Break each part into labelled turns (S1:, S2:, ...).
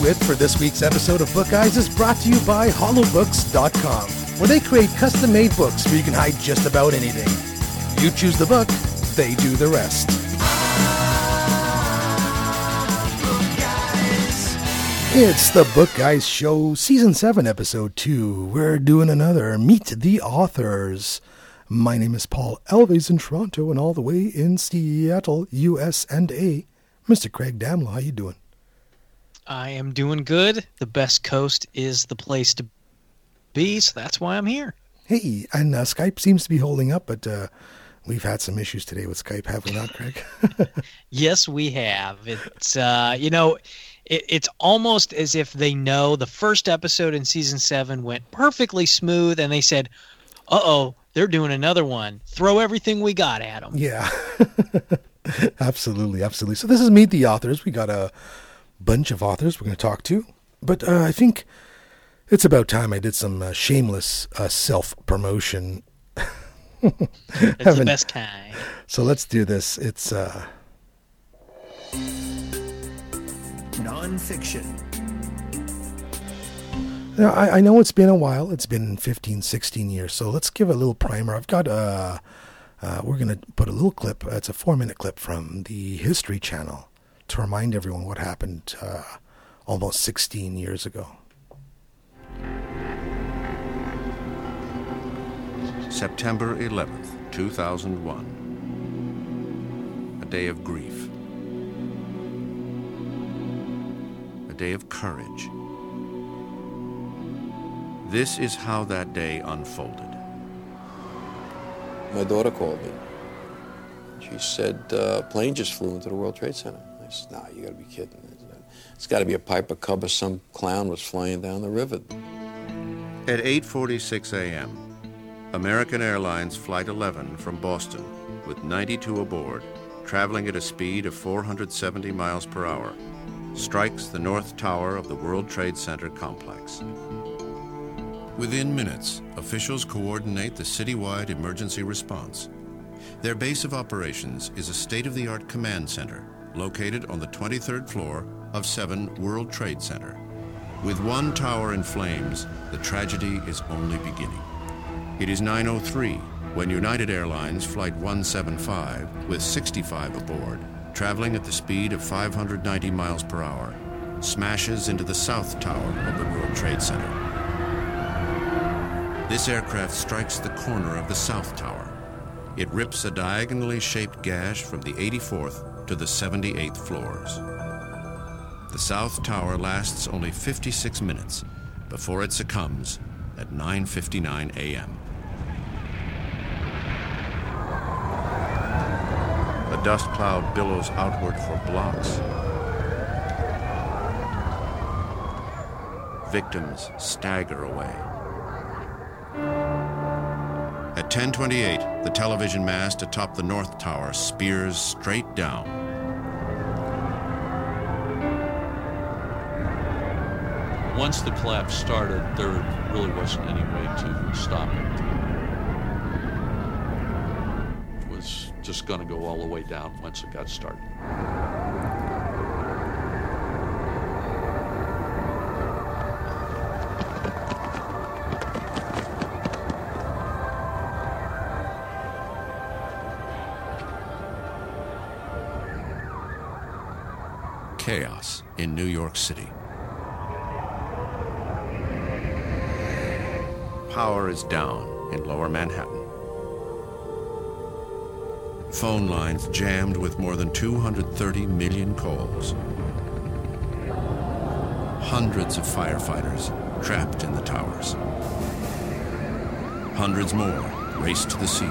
S1: Bandwidth for this week's episode of Book Guys is brought to you by HollowBooks.com, where they create custom-made books where you can hide just about anything. You choose the book, they do the rest. It's the Book Guys Show, Season 7, Episode 2. We're doing another Meet the Authors. My name is Paul Alves in Toronto and all the way in Seattle, US and A. Mr. Craig Damlow, how you doing?
S2: I am doing good. The best coast is the place to be, so that's why I'm here.
S1: Hey, and uh, Skype seems to be holding up, but uh, we've had some issues today with Skype, have we not, Craig?
S2: yes, we have. It's uh, you know, it, it's almost as if they know the first episode in season seven went perfectly smooth, and they said, "Uh oh, they're doing another one. Throw everything we got at them."
S1: Yeah, absolutely, absolutely. So this is meet the authors. We got a bunch of authors we're going to talk to, but uh, I think it's about time I did some uh, shameless uh, self promotion.
S2: it's the best kind.
S1: So let's do this. It's uh
S3: nonfiction.
S1: Now, I, I, know it's been a while. It's been 15, 16 years. So let's give a little primer. I've got a, uh, we're going to put a little clip. It's a four minute clip from the History Channel to remind everyone what happened uh, almost 16 years ago.
S4: September 11th, 2001. A day of grief. A day of courage. This is how that day unfolded.
S5: My daughter called me. She said, uh, plane just flew into the World Trade Center. Nah, you gotta be kidding. It's gotta be a Piper Cub or some clown was flying down the river.
S4: At 8.46 a.m., American Airlines Flight 11 from Boston, with 92 aboard, traveling at a speed of 470 miles per hour, strikes the North Tower of the World Trade Center complex. Within minutes, officials coordinate the citywide emergency response. Their base of operations is a state-of-the-art command center located on the 23rd floor of 7 World Trade Center. With one tower in flames, the tragedy is only beginning. It is 9.03 when United Airlines Flight 175, with 65 aboard, traveling at the speed of 590 miles per hour, smashes into the south tower of the World Trade Center. This aircraft strikes the corner of the south tower. It rips a diagonally shaped gash from the 84th to the 78th floors. The south tower lasts only 56 minutes before it succumbs at 9.59 a.m. A dust cloud billows outward for blocks. Victims stagger away. At 1028, the television mast atop the North Tower spears straight down.
S6: Once the collapse started, there really wasn't any way to stop it. It was just going to go all the way down once it got started.
S4: chaos in New York City. Is down in lower Manhattan. Phone lines jammed with more than 230 million calls. Hundreds of firefighters trapped in the towers. Hundreds more race to the scene.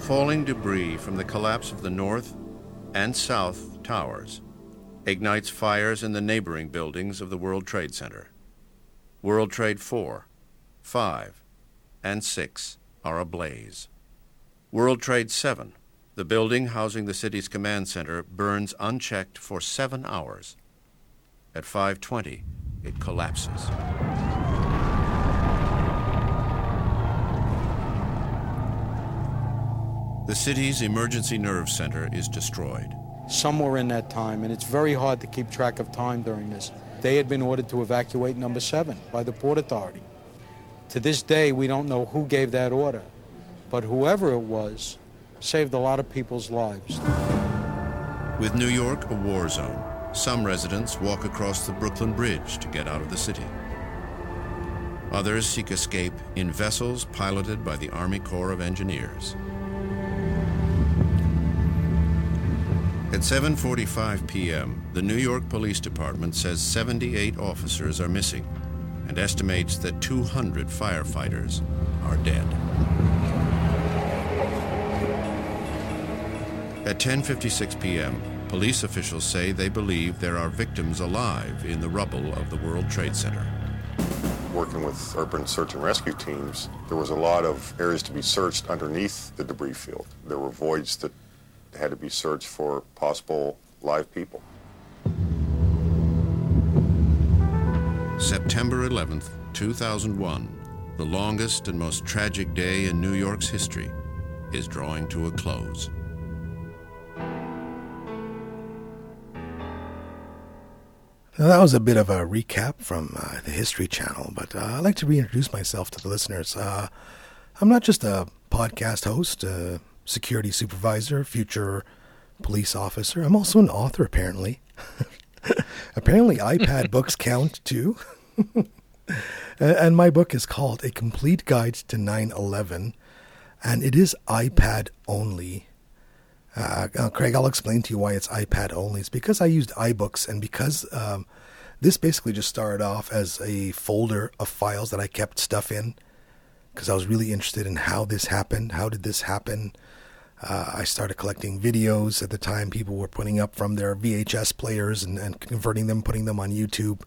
S4: Falling debris from the collapse of the north and south towers ignites fires in the neighboring buildings of the World Trade Center. World Trade 4, 5, and 6 are ablaze. World Trade 7, the building housing the city's command center, burns unchecked for seven hours. At 5.20, it collapses. The city's emergency nerve center is destroyed.
S3: Somewhere in that time, and it's very hard to keep track of time during this. They had been ordered to evacuate number seven by the Port Authority. To this day, we don't know who gave that order, but whoever it was saved a lot of people's lives.
S4: With New York a war zone, some residents walk across the Brooklyn Bridge to get out of the city. Others seek escape in vessels piloted by the Army Corps of Engineers. At 7:45 p.m., the New York Police Department says 78 officers are missing and estimates that 200 firefighters are dead. At 10:56 p.m., police officials say they believe there are victims alive in the rubble of the World Trade Center.
S7: Working with urban search and rescue teams, there was a lot of areas to be searched underneath the debris field. There were voids that had to be searched for possible live people.
S4: September 11th, 2001, the longest and most tragic day in New York's history, is drawing to a close.
S1: Now, that was a bit of a recap from uh, the History Channel, but uh, I'd like to reintroduce myself to the listeners. Uh, I'm not just a podcast host, a security supervisor, future police officer. I'm also an author, apparently. apparently, iPad books count too. and my book is called A Complete Guide to 9 11, and it is iPad only. Uh, uh, Craig, I'll explain to you why it's iPad only. It's because I used iBooks, and because um, this basically just started off as a folder of files that I kept stuff in, because I was really interested in how this happened. How did this happen? Uh, I started collecting videos at the time people were putting up from their VHS players and, and converting them, putting them on YouTube.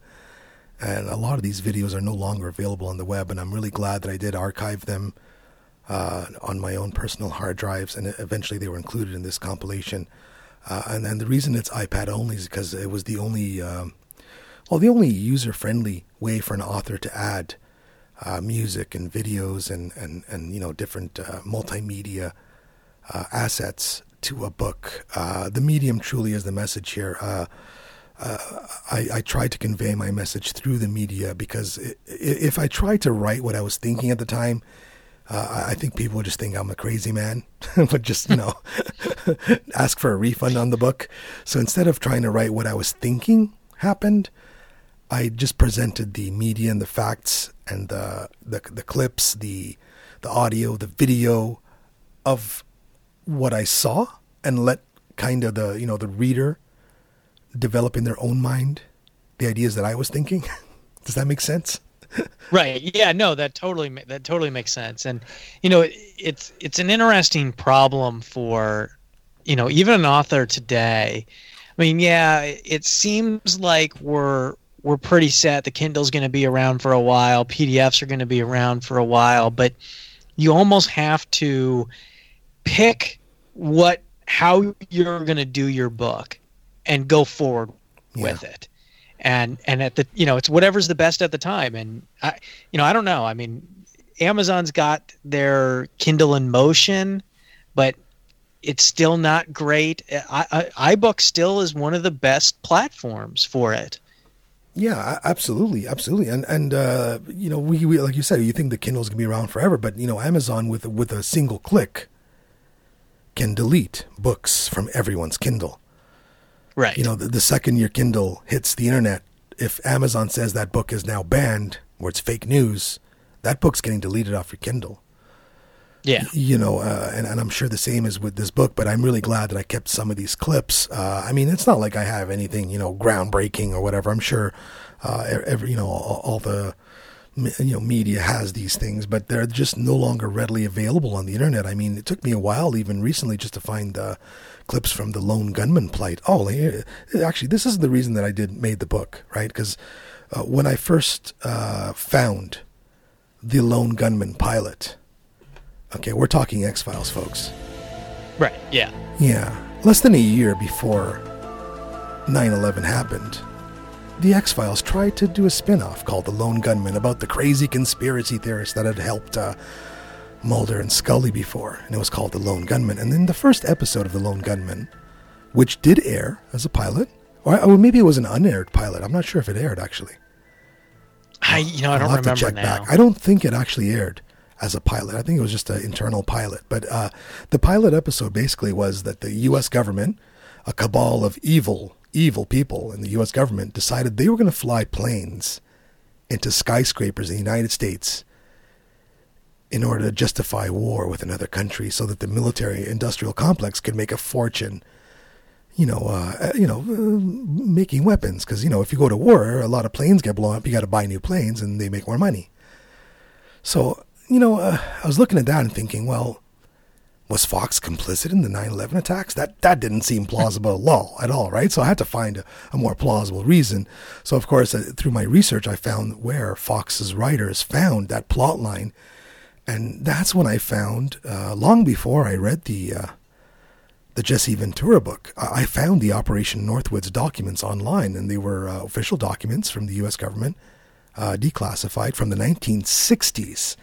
S1: And a lot of these videos are no longer available on the web, and I'm really glad that I did archive them uh, on my own personal hard drives, and eventually they were included in this compilation. Uh, and the reason it's iPad only is because it was the only, um, well, the only user-friendly way for an author to add uh, music and videos and and and you know different uh, multimedia uh, assets to a book. Uh, the medium truly is the message here. I, I tried to convey my message through the media because if I tried to write what I was thinking at the time, uh, I think people would just think I'm a crazy man, but just, you know, ask for a refund on the book. So instead of trying to write what I was thinking happened, I just presented the media and the facts and the, the, the clips, the, the audio, the video of what I saw and let kind of the, you know, the reader develop in their own mind the ideas that I was thinking. Does that make sense?
S2: right. Yeah. No. That totally. That totally makes sense. And you know, it, it's it's an interesting problem for you know even an author today. I mean, yeah, it seems like we're we're pretty set. The Kindle's going to be around for a while. PDFs are going to be around for a while, but you almost have to pick what how you're going to do your book and go forward yeah. with it. And and at the you know it's whatever's the best at the time. And i you know i don't know. I mean amazon's got their kindle in motion but it's still not great. I, I, ibook still is one of the best platforms for it.
S1: Yeah absolutely absolutely. And and uh, you know we, we like you said you think the kindle's gonna be around forever but you know amazon with with a single click can delete books from everyone's kindle
S2: Right.
S1: You know, the, the second your Kindle hits the internet, if Amazon says that book is now banned or it's fake news, that book's getting deleted off your Kindle.
S2: Yeah.
S1: You know, uh, and, and I'm sure the same is with this book, but I'm really glad that I kept some of these clips. Uh, I mean, it's not like I have anything, you know, groundbreaking or whatever. I'm sure, uh, every, you know, all, all the, you know media has these things but they're just no longer readily available on the internet. I mean it took me a while even recently just to find uh, clips from the lone gunman plight. Oh actually this is the reason that i did made the book right? Because uh, when i first uh, found the lone gunman pilot okay we're talking x-files folks.
S2: Right yeah.
S1: Yeah less than a year before 9-11 happened the X Files tried to do a spin off called The Lone Gunman about the crazy conspiracy theorists that had helped uh, Mulder and Scully before, and it was called The Lone Gunman. And then the first episode of The Lone Gunman which did air as a pilot, or, or maybe it was an unaired pilot. I'm not sure if it aired actually.
S2: I you know I don't
S1: I'll have
S2: remember
S1: to check
S2: now.
S1: back. I don't think it actually aired as a pilot. I think it was just an internal pilot. But uh, the pilot episode basically was that the U.S. government, a cabal of evil, evil people in the U.S. government, decided they were going to fly planes into skyscrapers in the United States in order to justify war with another country, so that the military-industrial complex could make a fortune. You know, uh, you know, uh, making weapons because you know if you go to war, a lot of planes get blown up. You got to buy new planes, and they make more money. So you know, uh, I was looking at that and thinking, well, was Fox complicit in the 9/11 attacks? That that didn't seem plausible at all, at all, right? So I had to find a, a more plausible reason. So of course, uh, through my research, I found where Fox's writers found that plot line, and that's when I found, uh, long before I read the uh, the Jesse Ventura book, I I found the Operation Northwoods documents online, and they were uh, official documents from the U.S. government, uh, declassified from the 1960s.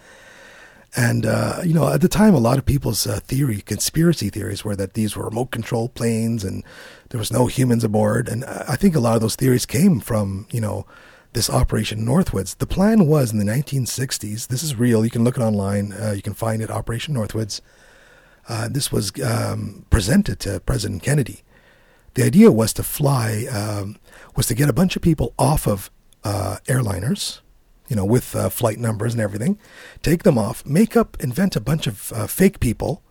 S1: And, uh, you know, at the time, a lot of people's uh, theory, conspiracy theories, were that these were remote control planes and there was no humans aboard. And I think a lot of those theories came from, you know, this Operation Northwoods. The plan was in the 1960s, this is real, you can look it online, uh, you can find it, Operation Northwoods. Uh, this was um, presented to President Kennedy. The idea was to fly, um, was to get a bunch of people off of uh, airliners, you know, with uh, flight numbers and everything, take them off, make up, invent a bunch of uh, fake people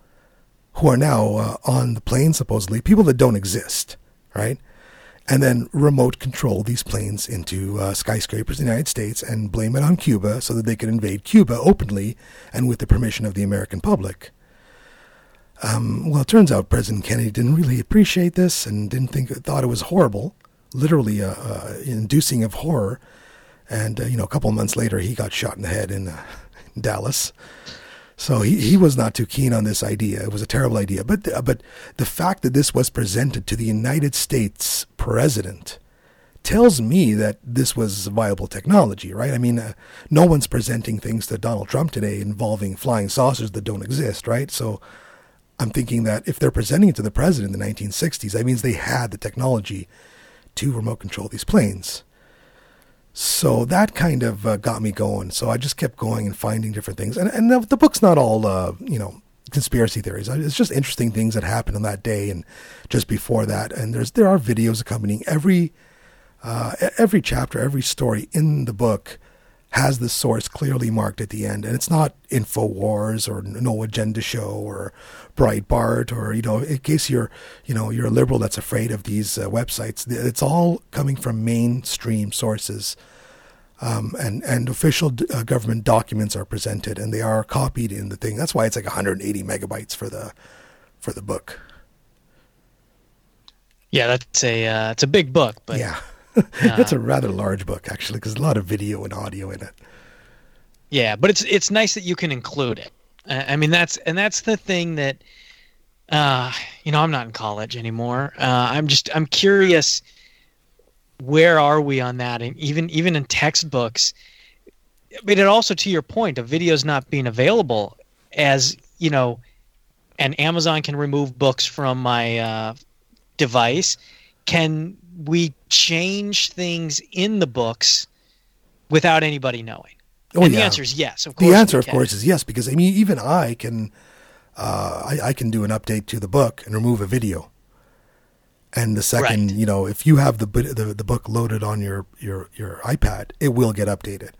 S1: who are now uh, on the plane, supposedly, people that don't exist, right? And then remote control these planes into uh, skyscrapers in the United States and blame it on Cuba so that they could invade Cuba openly and with the permission of the American public. Um, well, it turns out President Kennedy didn't really appreciate this and didn't think thought it was horrible, literally uh, uh, inducing of horror. And uh, you know, a couple months later, he got shot in the head in, uh, in Dallas. So he, he was not too keen on this idea. It was a terrible idea. But the, but the fact that this was presented to the United States president tells me that this was viable technology, right? I mean, uh, no one's presenting things to Donald Trump today involving flying saucers that don't exist, right? So I'm thinking that if they're presenting it to the president in the 1960s, that means they had the technology to remote control these planes. So that kind of uh, got me going. So I just kept going and finding different things. And, and the, the book's not all, uh, you know, conspiracy theories. It's just interesting things that happened on that day and just before that. And there's there are videos accompanying every uh, every chapter, every story in the book has the source clearly marked at the end, and it's not Infowars or No Agenda Show or Breitbart or you know, in case you're you know you're a liberal that's afraid of these uh, websites, it's all coming from mainstream sources. Um, and and official d- uh, government documents are presented, and they are copied in the thing. That's why it's like 180 megabytes for the for the book.
S2: Yeah, that's a uh, it's a big book, but
S1: yeah, it's a rather large book actually, because a lot of video and audio in it.
S2: Yeah, but it's it's nice that you can include it. I mean, that's and that's the thing that, uh, you know, I'm not in college anymore. Uh, I'm just I'm curious. Where are we on that? And even even in textbooks, but it also to your point of videos not being available, as you know, and Amazon can remove books from my uh, device. Can we change things in the books without anybody knowing?
S1: Oh,
S2: and the answer is yes. Of course,
S1: The answer, of course, is yes, because I mean, even I can, uh, I, I can do an update to the book and remove a video. And the second,
S2: Right.
S1: you know, if you have the, the the book loaded on your, your your iPad, it will get updated.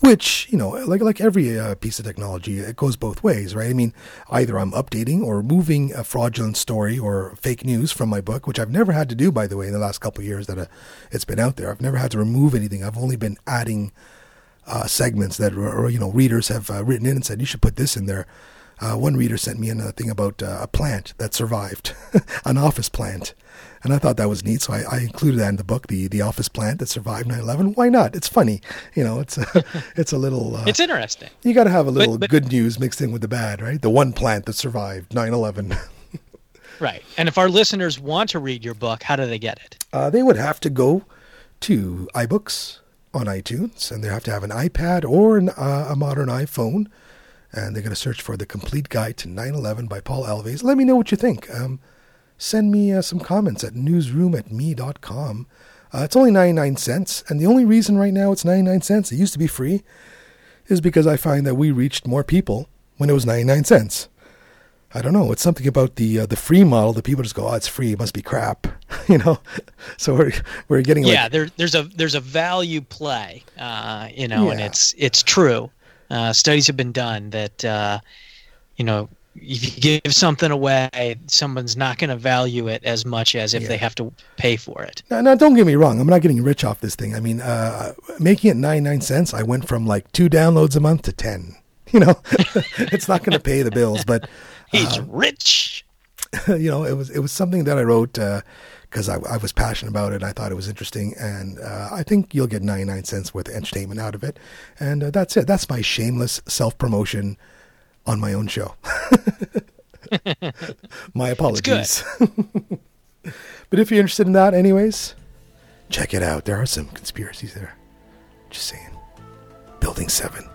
S1: Which you know, like like every uh, piece of technology, it goes both ways, right? I mean, either I'm updating or removing a fraudulent story or fake news from my book, which I've never had to do, by the way, in the last couple of years that uh, it's been out there. I've never had to remove anything. I've only been adding uh, segments that or, you know readers have uh, written in and said you should put this in there. Uh, one reader sent me in a thing about uh, a plant that survived, an office plant, and I thought that was neat. So I, I included that in the book, the the office plant that survived 9/11. Why not? It's funny, you know. It's a, it's a little. Uh,
S2: It's interesting.
S1: you got to have a little
S2: but-
S1: good news mixed in with the bad, right? The one plant that survived 9/11.
S2: Right. And if our listeners want to read your book, how do they get it?
S1: uh, they would have to go to iBooks on iTunes, and they have to have an iPad or an, uh, a modern iPhone, and they're going to search for the Complete Guide to 9/11 by Paul Alves. Let me know what you think. Um, send me uh, some comments at newsroom at me.com. Uh, it's only 99 cents, and the only reason right now it's 99 cents, it used to be free, is because I find that we reached more people when it was 99 cents. I don't know. It's something about the uh, the free model that people just go, "Oh, it's free. It must be crap," you know. So we're we're getting like,
S2: yeah. There, there's a there's a value play, uh, you know, and it's it's true. Uh, studies have been done that uh, you know if you give something away, someone's not going to value it as much as if
S1: Yeah.
S2: they have to pay for it.
S1: Now, now, don't get me wrong. I'm not getting rich off this thing. I mean, uh, making it 99 cents, I went from like two downloads a month to 10. You know, it's not going to pay the bills, but
S2: He's rich.
S1: you know, it was it was something that I wrote because I, I was passionate about it. I thought it was interesting, and uh, I think you'll get 99 cents worth of entertainment out of it. And uh, that's it. That's my shameless self promotion on my own show. my apologies. but if you're interested in that, anyways, check it out. There are some conspiracies there. Just saying. Building 7.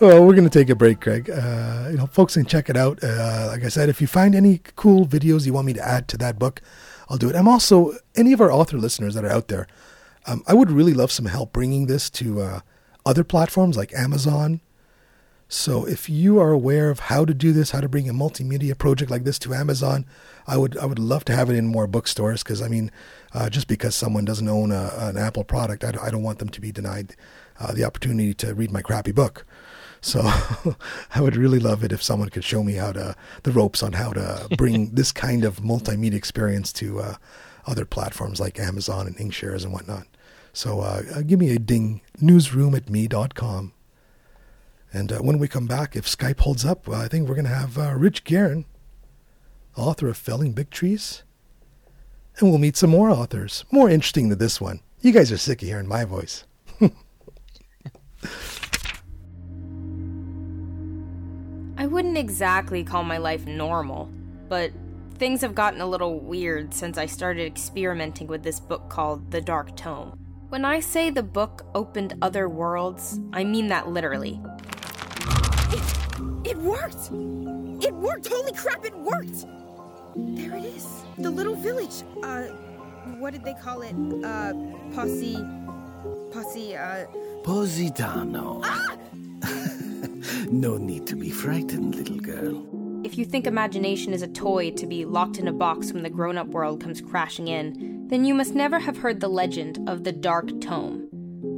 S1: Well, we're going to take a break, Craig. Uh, you know, folks can check it out. Uh, like I said, if you find any cool videos you want me to add to that book, I'll do it. I'm also any of our author listeners that are out there. Um, I would really love some help bringing this to uh, other platforms like Amazon. So if you are aware of how to do this, how to bring a multimedia project like this to Amazon, I would I would love to have it in more bookstores. Because I mean, uh, just because someone doesn't own a, an Apple product, I, don't- I don't want them to be denied uh, the opportunity to read my crappy book. So I would really love it if someone could show me how to the ropes on how to bring this kind of multimedia experience to uh, other platforms like Amazon and Inkshares and whatnot. So uh, uh, give me a ding, newsroom at me.com. And uh, when we come back, if Skype holds up, I think we're going to have uh, Rich Guerin, author of Felling Big Trees. And we'll meet some more authors, more interesting than this one. You guys are sick of hearing my voice.
S8: wouldn't exactly call my life normal, but things have gotten a little weird since I started experimenting with this book called The Dark Tome. When I say the book opened other worlds, I mean that literally.
S9: It worked! It worked! Holy crap, it worked! There it is. The little village. Uh, what did they call it? Uh, posse. Posse, uh.
S10: Positano. no need to be frightened, little girl.
S8: If you think imagination is a toy to be locked in a box when the grown up world comes crashing in, then you must never have heard the legend of the Dark Tome.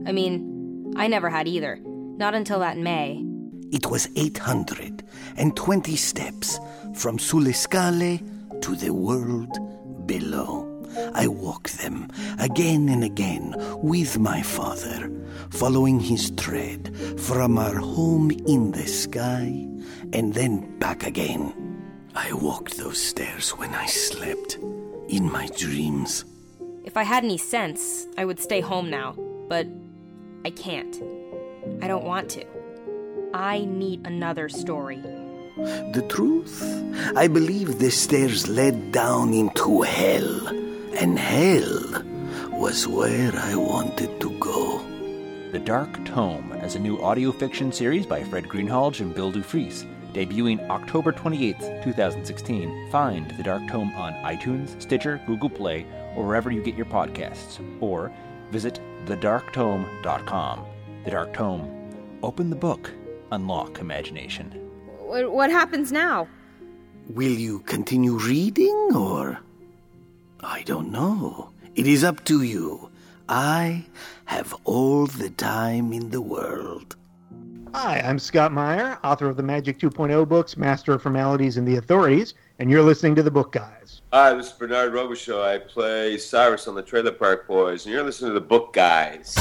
S8: I mean, I never had either. Not until that May.
S10: It was 820 steps from Sulescale to the world below. I walked them again and again with my father, following his tread from our home in the sky and then back again. I walked those stairs when I slept, in my dreams.
S8: If I had any sense, I would stay home now, but I can't. I don't want to. I need another story.
S10: The truth? I believe the stairs led down into hell, and hell was where I wanted to go.
S11: The Dark Tome as a new audio fiction series by Fred Greenhalgh and Bill Dufris. Debuting October 28th, 2016. Find The Dark Tome on iTunes, Stitcher, Google Play, or wherever you get your podcasts. Or visit thedarktome.com. The Dark Tome. Open the book. Unlock imagination.
S8: What, what happens now?
S10: Will you continue reading, or. I don't know. It is up to you. I have all the time in the world.
S12: Hi, I'm Scott Meyer, author of the Magic 2.0 books, Master of Formalities and the Authorities, and you're listening to the Book Guys.
S13: Hi, this is Bernard Robichaud. I play Cyrus on the Trailer Park Boys, and you're listening to the Book Guys.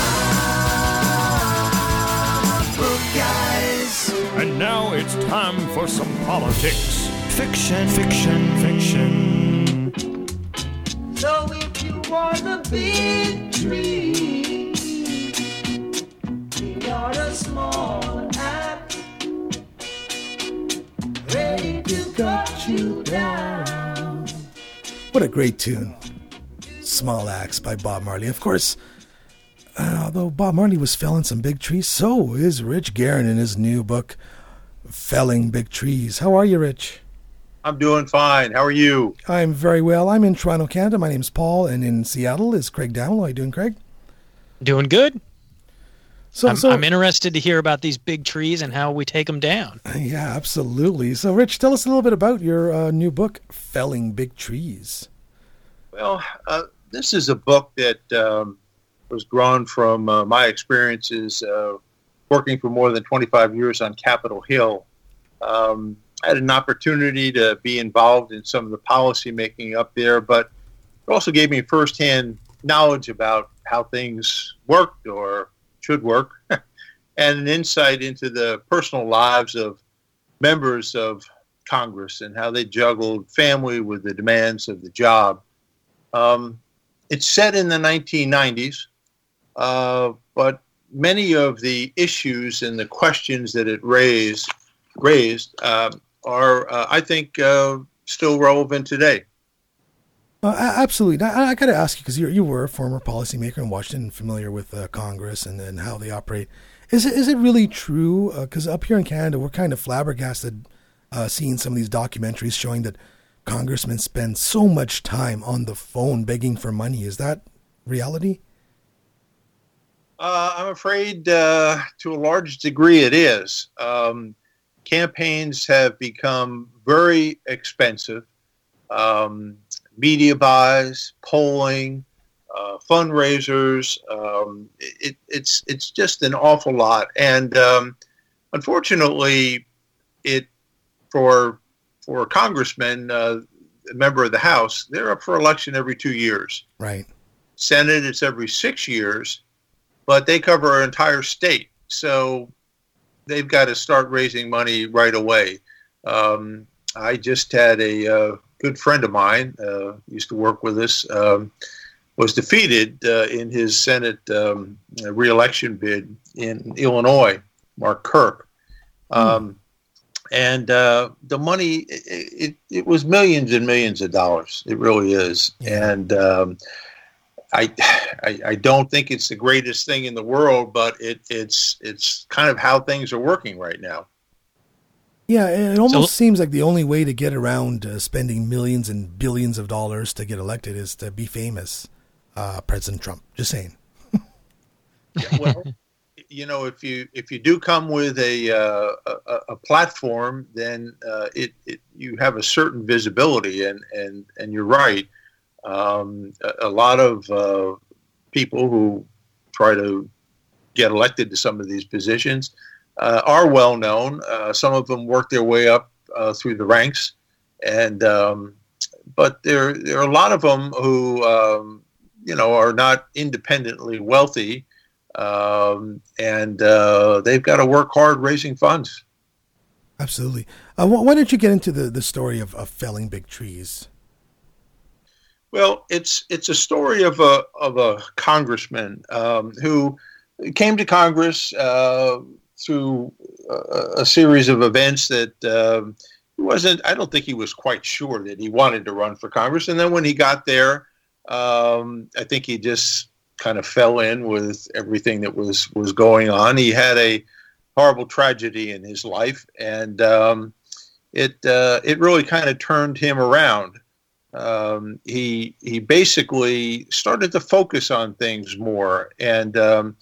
S13: Book Guys.
S14: And now it's time for some politics. Fiction, fiction, fiction.
S1: What a great tune. Small Axe by Bob Marley. Of course, uh, although Bob Marley was felling some big trees, so is Rich Guerin in his new book, felling big trees. How are you, Rich?
S15: I'm doing fine. How are you?
S1: I'm very well. I'm in Toronto, Canada. My name's Paul, and in Seattle is Craig Dowell. How are you doing, Craig?
S2: Doing good.
S1: So,
S2: I'm,
S1: so
S2: I'm interested to hear about these big trees and how we take them down.
S1: yeah, absolutely. So, Rich, tell us a little bit about your uh, new book, Felling Big Trees.
S15: Well, uh, this is a book that um, was drawn from uh, my experiences uh, working for more than 25 years on Capitol Hill. Um, I had an opportunity to be involved in some of the policy making up there, but it also gave me firsthand knowledge about how things worked or should work, and an insight into the personal lives of members of Congress and how they juggled family with the demands of the job. Um, it's set in the 1990s, uh, but many of the issues and the questions that it raised raised uh, are, uh, I think, uh, still relevant today.
S1: Uh, absolutely. Now, I, I got to ask you because you you were a former policymaker in Washington, familiar with uh, Congress and, and how they operate. Is it is it really true? Because up here in Canada, we're kind of flabbergasted seeing some of these documentaries showing that congressmen spend so much time on the phone begging for money. Is that reality?
S15: Uh, I'm afraid uh, to a large degree it is. Um, campaigns have become very expensive. Um, media buys, polling, uh, fundraisers. Um, it, it's it's just an awful lot, and um, unfortunately, it for for congressmen, uh, a member of the House, they're up for election every two years.
S1: Right.
S15: Senate, it's every six years, but they cover our entire state, so they've got to start raising money right away. Um, I just had a uh, good friend of mine, uh, used to work with us, um, was defeated uh, in his Senate um, reelection bid in Illinois, Mark Kirk. Um, and uh, the money, it, it, it, was millions and millions of dollars. It really is. And um, I, I, I don't think it's the greatest thing in the world, but it, it's it's kind of how things are working right now.
S1: Yeah, it almost so, seems like the only way to get around uh, spending millions and billions of dollars to get elected is to be famous, uh, President Trump. Just saying.
S15: yeah, well, you know, if you if you do come with a uh, a, a, platform, then uh, it, it you have a certain visibility, and and and you're right. Um, a, lot of uh, people who try to get elected to some of these positions uh, are well known. Uh, some of them work their way up uh, through the ranks, and um, but there there are a lot of them who um, you know are not independently wealthy, um, and uh, they've got to work hard raising funds.
S1: Absolutely. Uh, why don't you get into the, the story of, of felling big trees?
S15: Well, it's it's a story of a of a congressman um, who came to Congress uh, through a, a, series of events that um, he wasn't. I don't think he was quite sure that he wanted to run for Congress. And then when he got there, um, I think he just kind of fell in with everything that was was going on. He had a horrible tragedy in his life, and um, it uh, it really kind of turned him around um, he he basically started to focus on things more, and um,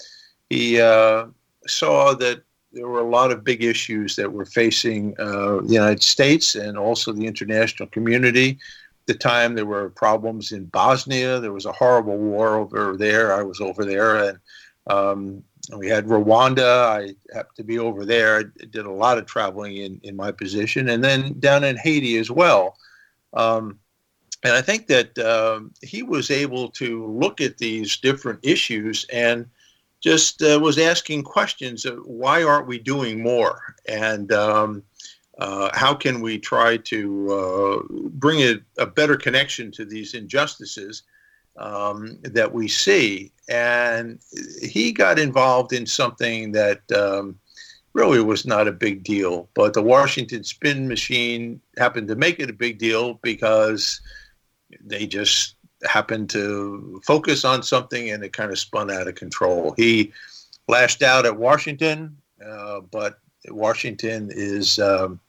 S15: he uh, saw that there were a lot of big issues that were facing uh, the United States and also the international community. At the time, there were problems in Bosnia. There was a horrible war over there. I was over there, and um, we had Rwanda. I happened to be over there. I did a lot of traveling in, in my position, and then down in Haiti as well. Um, and I think that um, he was able to look at these different issues and just uh, was asking questions of why aren't we doing more? And um, uh, how can we try to uh, bring a, a, better connection to these injustices um, that we see? And he got involved in something that um, really was not a big deal. But the washington spin machine happened to make it a big deal because they just happened to focus on something and it kind of spun out of control. He lashed out at Washington, uh, but Washington is um,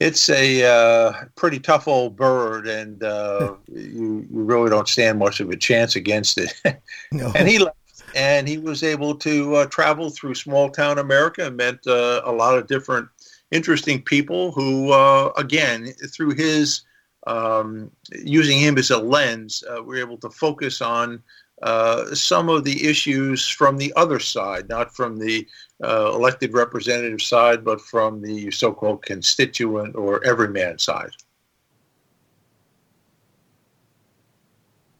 S15: it's a uh, pretty tough old bird, and uh, you you really don't stand much of a chance against it.
S1: No.
S15: and he left, and he was able to uh, travel through small town America and met uh, a lot of different interesting people who, uh, again, through his um, using him as a lens, uh, we're able to focus on uh, some of the issues from the other side, not from the uh, elected representative side, but from the so-called constituent or everyman side.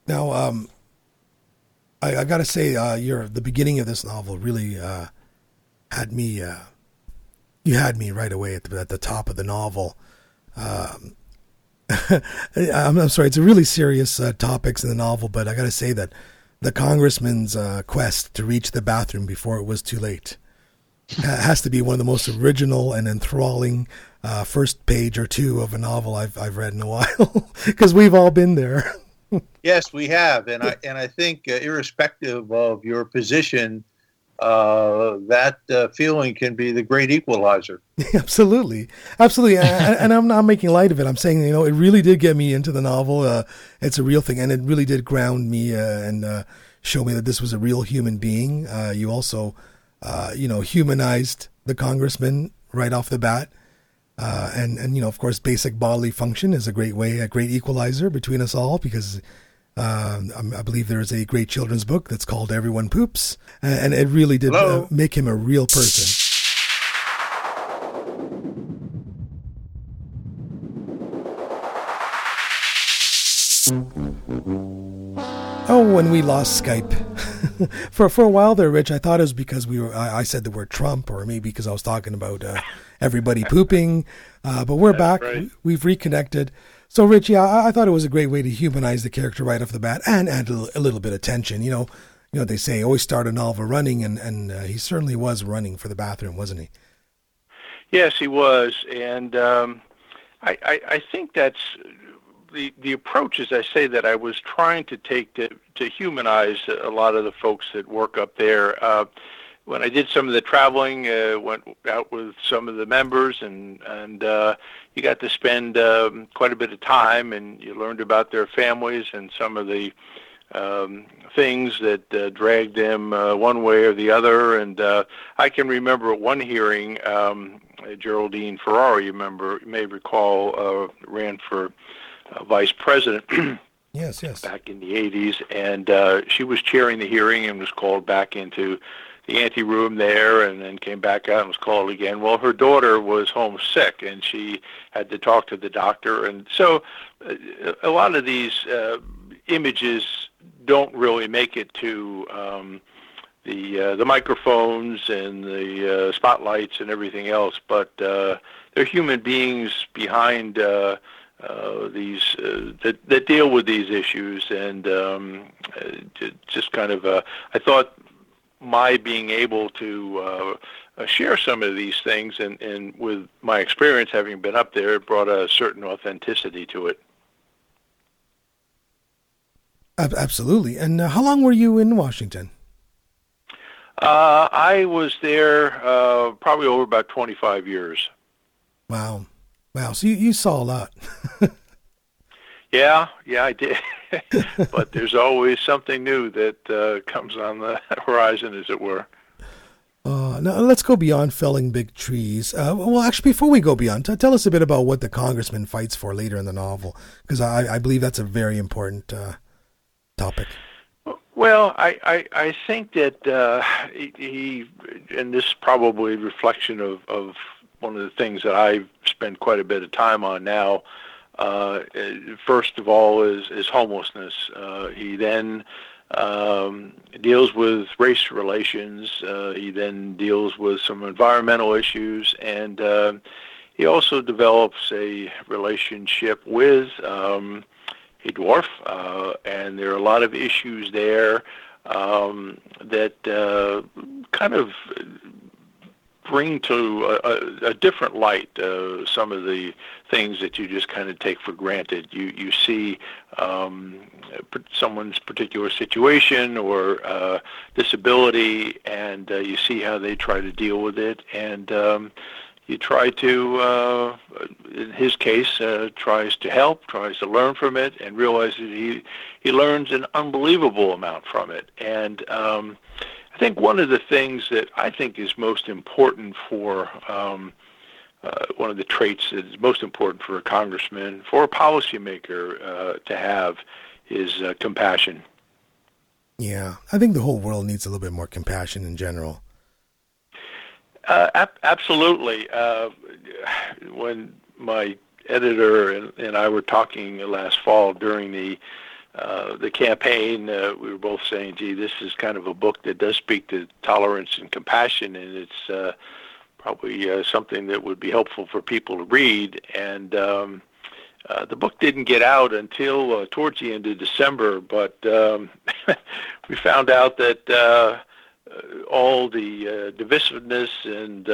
S1: Now, um, I, I got to say, uh, your the beginning of this novel really uh, had me. Uh, you had me right away at the, at the top of the novel. Um, I'm, I'm sorry, it's a really serious uh, topics in the novel, but I got to say that the congressman's uh, quest to reach the bathroom before it was too late has to be one of the most original and enthralling uh, first page or two of a novel I've I've read in a while because we've all been there.
S15: Yes, we have, and I and I think, uh, irrespective of your position, uh, that uh, feeling can be the great equalizer.
S1: absolutely, absolutely, and, and I'm not making light of it. I'm saying you know it really did get me into the novel. Uh, it's a real thing, and it really did ground me uh, and uh, show me that this was a real human being. Uh, you also, you know, humanized the congressman right off the bat. And and you know, of course, basic bodily function is a great way, a great equalizer between us all because. Um, I believe there is a great children's book that's called Everyone Poops, and it really did uh, make him a real person. Oh, when we lost Skype. for for a while there, Rich, I thought it was because we were. I, I said the word Trump, or maybe because I was talking about uh, everybody pooping. Uh, but we're back.
S16: right.
S1: We've reconnected. So, Richie, I, I thought it was a great way to humanize the character right off the bat, and add a little, bit of tension. You know, you know they say always start a novel running, and and uh, he certainly was running for the bathroom, wasn't he?
S16: Yes, he was, and um, I, I, I think that's the the approach. As I say, that I was trying to take to to humanize a lot of the folks that work up there. Uh, when I did some of the traveling, uh, went out with some of the members, and and uh, you got to spend um, quite a bit of time, and you learned about their families and some of the um, things that uh, dragged them uh, one way or the other. And uh, I can remember at one hearing, um, Geraldine Ferraro, you remember, you may recall, uh, ran for uh, vice president.
S1: yes, yes.
S16: Back in the 80s, and uh, she was chairing the hearing and was called back into the ante room there and then came back out and was called again. Well, her daughter was homesick and she had to talk to the doctor. And so uh, a lot of these uh, images don't really make it to um, the uh, the microphones and the uh, spotlights and everything else, but uh, they're human beings behind uh, uh, these uh, that that deal with these issues, and um, uh, just kind of uh, I thought my being able to uh, uh, share some of these things and, and with my experience having been up there, it brought a certain authenticity to it.
S1: Absolutely. And uh, how long were you in Washington?
S16: Uh, I was there uh, probably over about 25 years.
S1: Wow, wow. So you, you saw a lot.
S16: Yeah, yeah, I did. but there's always something new that uh, comes on the horizon, as it were.
S1: Uh, now let's go beyond felling big trees. Uh, well, actually, before we go beyond, t- tell us a bit about what the congressman fights for later in the novel, because I, I believe that's a very important uh, topic.
S16: Well, I, I, I think that uh, he, he, and this is probably a reflection of, of one of the things that I spend quite a bit of time on now. Uh, first of all, is, is homelessness. Uh, he then um, deals with race relations. Uh, he then deals with some environmental issues, and uh, he also develops a relationship with um, a dwarf, uh, and there are a lot of issues there um, that uh, kind of bring to a, a, a different light uh, some of the things that you just kind of take for granted. You you see um, someone's particular situation or uh, disability, and uh, you see how they try to deal with it, and um, you try to, uh, in his case, uh, tries to help, tries to learn from it, and realizes he he learns an unbelievable amount from it. And um, I think one of the things that I think is most important for um, uh, one of the traits that is most important for a congressman, for a policymaker uh, to have, is uh, compassion.
S1: Yeah, I think the whole world needs a little bit more compassion in general.
S16: Uh, ab- absolutely. Uh, when my editor and, and I were talking last fall during the uh, the campaign, uh, we were both saying, "Gee, this is kind of a book that does speak to tolerance and compassion, and it's uh, probably uh, something that would be helpful for people to read." And um, uh, the book didn't get out until uh, towards the end of December, but um, we found out that uh, uh, all the uh, divisiveness and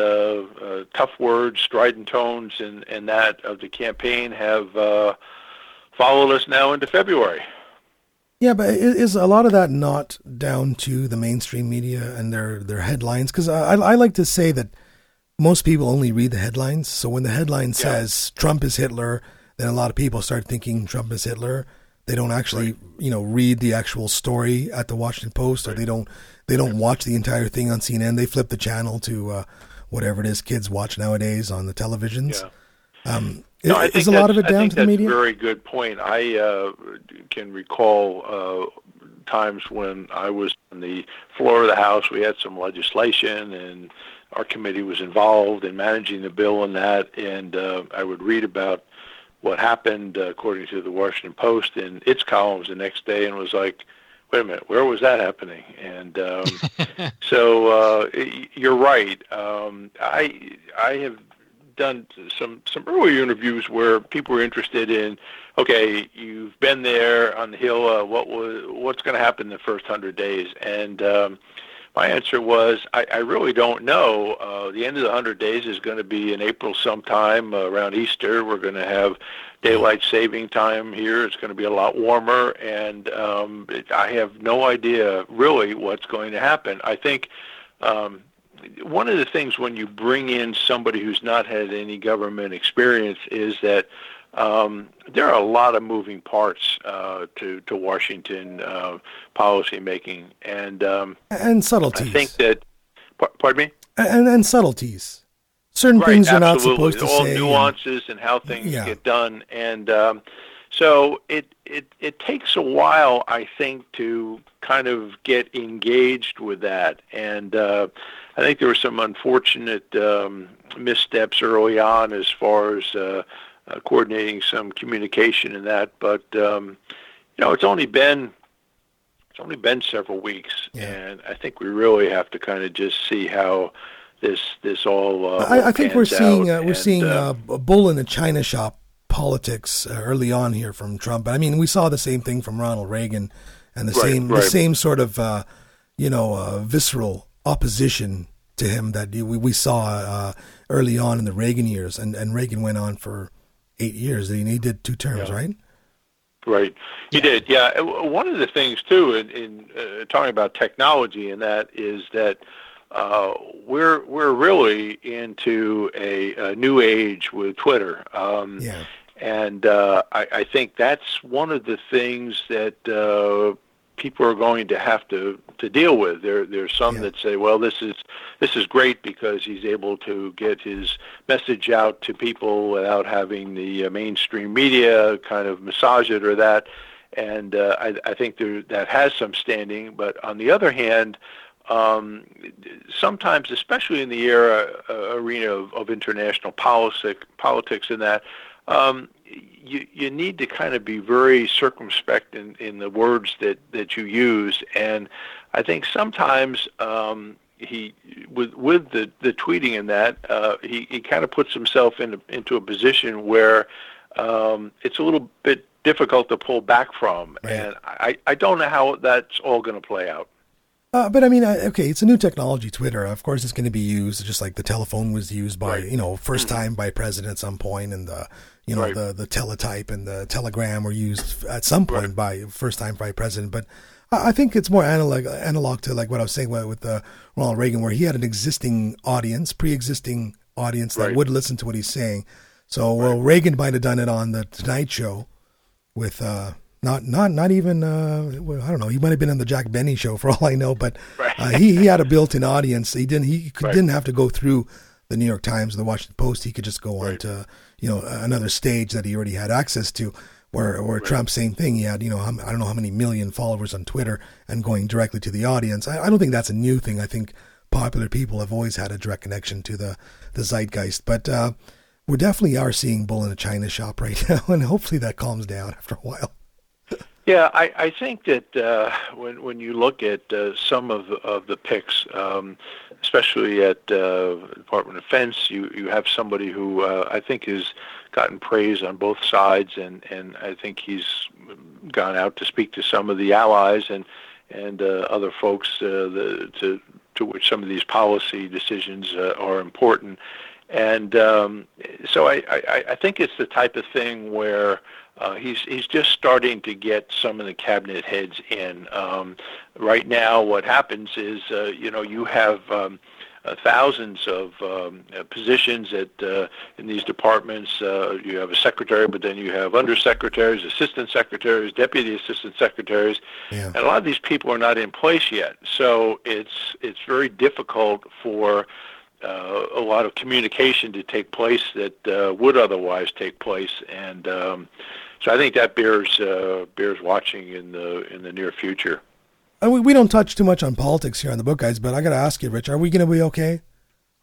S16: tough words, strident tones, and, and that of the campaign have followed us now into February.
S1: Yeah, but is a lot of that not down to the mainstream media and their their headlines? Because I, I like to say that most people only read the headlines. So when the headline says Trump is Hitler, then a lot of people start thinking Trump is Hitler. They don't actually, you know, read the actual story at the Washington Post, or they don't they don't watch the entire thing on CNN. They flip the channel to uh, whatever it is kids watch nowadays on the televisions.
S16: Yeah.
S1: Um,
S16: No, I
S1: is,
S16: think
S1: is a lot of it down to the
S16: that's
S1: media?
S16: very good point. I uh, can recall uh, times when I was on the floor of the House. We had some legislation, and our committee was involved in managing the bill and that. And uh, I would read about what happened uh, according to the Washington Post in its columns the next day, and was like, "Wait a minute, where was that happening?" And um, so uh, you're right. Um, I I have done some some earlier interviews where people were interested in, okay, you've been there on the hill. Uh, what was what's going to happen in the first hundred days? And um, my answer was, I, I really don't know. Uh, the end of the hundred days is going to be in April sometime uh, around Easter. We're going to have daylight saving time here. It's going to be a lot warmer, and um, it, I have no idea really what's going to happen. I think. Um, one of the things when you bring in somebody who's not had any government experience is that um, there are a lot of moving parts uh, to to Washington uh, policy making, and um,
S1: and subtleties.
S16: I think that. Pardon me.
S1: and, and subtleties. Certain
S16: right,
S1: things you're not supposed to
S16: All
S1: say. and-
S16: nuances and how things
S1: Yeah.
S16: get done, and um, so it, it it takes a while, I think, to kind of get engaged with that. And uh, I think there were some unfortunate um, missteps early on as far as uh, uh, coordinating some communication in that. But um, you know, it's only been it's only been several weeks, and I think we really have to kind of just see how this this all. Uh,
S1: I, I think we're seeing uh, we're
S16: And,
S1: seeing
S16: uh,
S1: uh, a bull in a china shop politics uh, early on here from Trump. but I mean, we saw the same thing from Ronald Reagan, and the
S16: Right,
S1: same the same sort of uh, you know uh, visceral opposition to him that we we saw uh, early on in the Reagan years, and and Reagan went on for eight years. and he did two terms,
S16: Yeah.
S1: right?
S16: Right, you did. Yeah, one of the things too in, in uh, talking about technology and that is that uh, we're we're really into a, a new age with Twitter. Um,
S1: yeah.
S16: And uh, I, I think that's one of the things that uh, people are going to have to, to deal with. There there's some that say, well, this is this is great because he's able to get his message out to people without having the uh, mainstream media kind of massage it or that. And uh, I, I think there, that has some standing. But on the other hand, um, sometimes, especially in the era uh, arena of, of international politic, politics and that, um, you, you need to kind of be very circumspect in, in the words that, that you use. And I think sometimes um, he, with, with the, the tweeting and that, uh, he, he kind of puts himself in, into a position where um, it's a little bit difficult to pull back from. And I, I don't know how that's all going to play out.
S1: Uh, but I mean, uh, okay, it's a new technology, Twitter. Of course, it's going to be used just like the telephone was used by, you know, first time by president at some point, and the, you know,
S16: Right.
S1: the the teletype and the telegram were used at some point by first time by president. But I think it's more analog analog to like what I was saying with, with uh, Ronald Reagan, where he had an existing audience, pre-existing audience that
S16: Right.
S1: would listen to what he's saying. So well, Reagan might have done it on the Tonight Show with uh, not not not even uh, well, I don't know. He might have been on the Jack Benny show for all I know, but uh, he he had a built-in audience. He didn't he could,
S16: Right.
S1: didn't have to go through the New York Times, or the Washington Post. He could just go on to you know another stage that he already had access to. Where where Trump same thing. He had you know I don't know how many million followers on Twitter and going directly to the audience. I, I don't think that's a new thing. I think popular people have always had a direct connection to the the zeitgeist, but. uh we definitely are seeing bull in a china shop right now, and hopefully that calms down after a while.
S16: Yeah, I, I think that uh, when when you look at uh, some of the, of the picks, um, especially at uh, Department of Defense, you you have somebody who uh, I think has gotten praise on both sides, and, and I think he's gone out to speak to some of the allies and and uh, other folks uh, the, to to which some of these policy decisions uh, are important. And um, so I, I, I think it's the type of thing where uh, he's he's just starting to get some of the cabinet heads in. Um, right now, what happens is uh, you know you have um, uh, thousands of um, uh, positions at uh, in these departments. Uh, you have a secretary, but then you have undersecretaries, assistant secretaries, deputy assistant secretaries, and a lot of these people are not in place yet. So it's it's very difficult for uh, a lot of communication to take place that uh, would otherwise take place, and um, so I think that bears uh, bears watching in the in the near future.
S1: We, we don't touch too much on politics here on the Book Guys, but I got to ask you, Rich, are we going to be okay?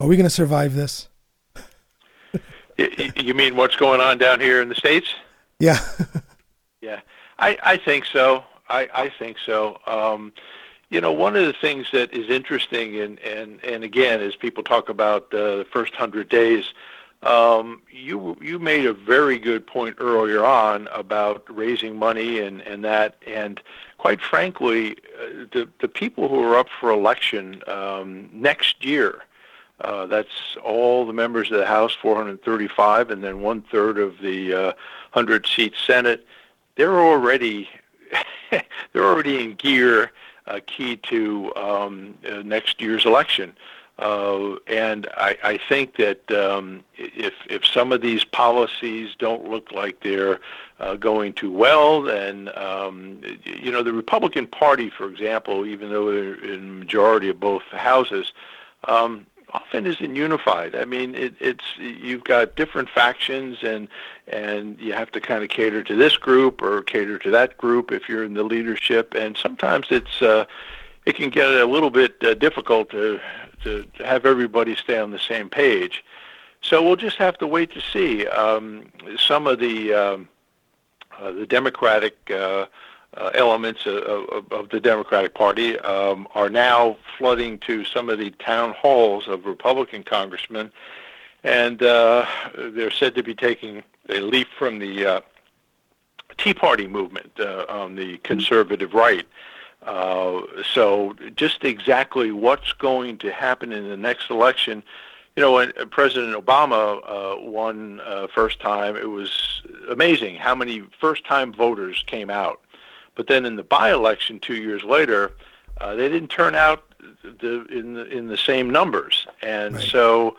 S1: Are we going to survive this?
S16: You mean what's going on down here in the states?
S1: Yeah.
S16: Yeah, I, I think so. I, I think so. Um, you know, one of the things that is interesting, and, and, and again, as people talk about uh, the first hundred days, um, you you made a very good point earlier on about raising money and, and that, and quite frankly, uh, the the people who are up for election um, next year. Uh, that's all the members of the House, 435, and then one third of the uh, 100 seat Senate. They're already they're already in gear, uh, key to um, uh, next year's election. Uh, and I, I think that um, if if some of these policies don't look like they're uh, going too well, then um, you know the Republican Party, for example, even though they're in majority of both houses, um, often isn't unified. I mean, it, it's you've got different factions, and and you have to kind of cater to this group or cater to that group if you're in the leadership, and sometimes it's uh, it can get a little bit uh, difficult to, to have everybody stay on the same page. So we'll just have to wait to see. Um, some of the um, uh, the Democratic uh, uh, elements of, of, of the Democratic Party um, are now flooding to some of the town halls of Republican congressmen, and uh, they're said to be taking a leap from the uh, Tea Party movement uh, on the conservative right. Uh, so just exactly what's going to happen in the next election, you know, when President Obama uh, won uh, first time, it was amazing how many first-time voters came out. But then in the by-election two years later, uh, they didn't turn out the, in the in the same numbers, and so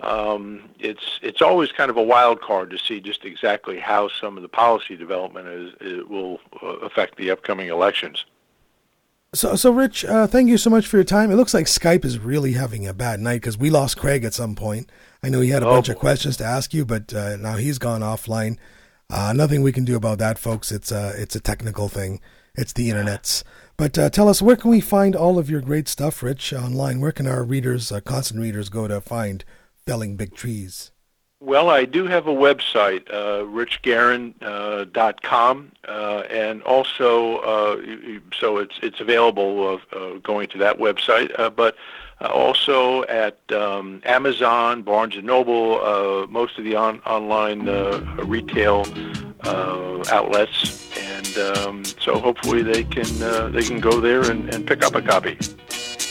S16: um, it's it's always kind of a wild card to see just exactly how some of the policy development is, will uh, affect the upcoming elections.
S1: So, so Rich, uh, thank you so much for your time. It looks like Skype is really having a bad night because we lost Craig at some point. I know he had a
S16: Oh,
S1: bunch of questions to ask you, but uh, now he's gone offline. Uh, nothing we can do about that, folks. It's a it's a technical thing. It's the internet's. But uh, tell us, where can we find all of your great stuff, Rich, online? Where can our readers, uh, constant readers, go to find felling big trees?
S16: Well, I do have a website, uh, uh, uh, and also uh, so it's it's available of uh, going to that website, uh, but uh, also at um, Amazon, Barnes and Noble, most of the on, online retail outlets, and um, so hopefully they can they can go there and, and pick up a copy.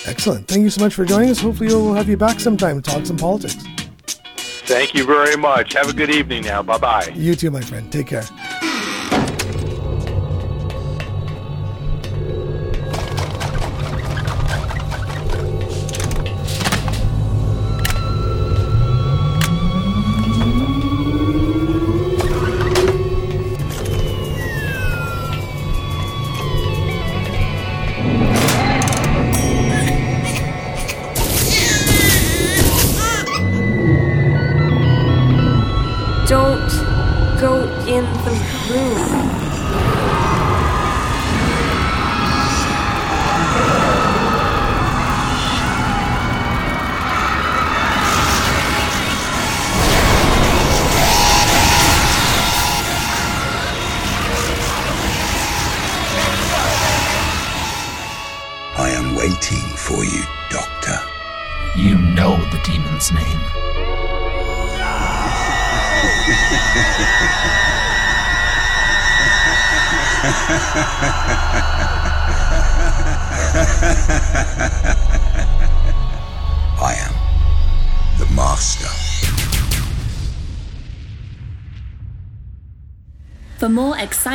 S1: Excellent. Thank you so much for joining us. Hopefully, we'll have you back sometime to talk some politics.
S16: Thank you very much. Have a good evening now. Bye bye.
S1: You too, my friend. Take care.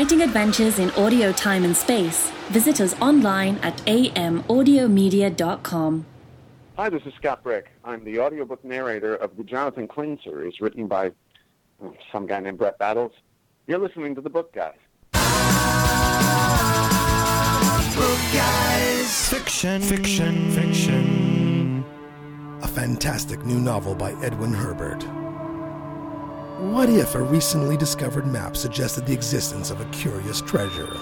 S17: Exciting adventures in audio time and space, visit us online at amaudiomedia.com.
S18: Hi, this is Scott Brick. I'm the audiobook narrator of the Jonathan Quinn series written by uh, some guy named Brett Battles. You're listening to The Book Guys. Book Guys.
S14: Fiction, fiction, fiction.
S1: A fantastic new novel by Edwin Herbert. What if a recently discovered map suggested the existence of a curious treasure?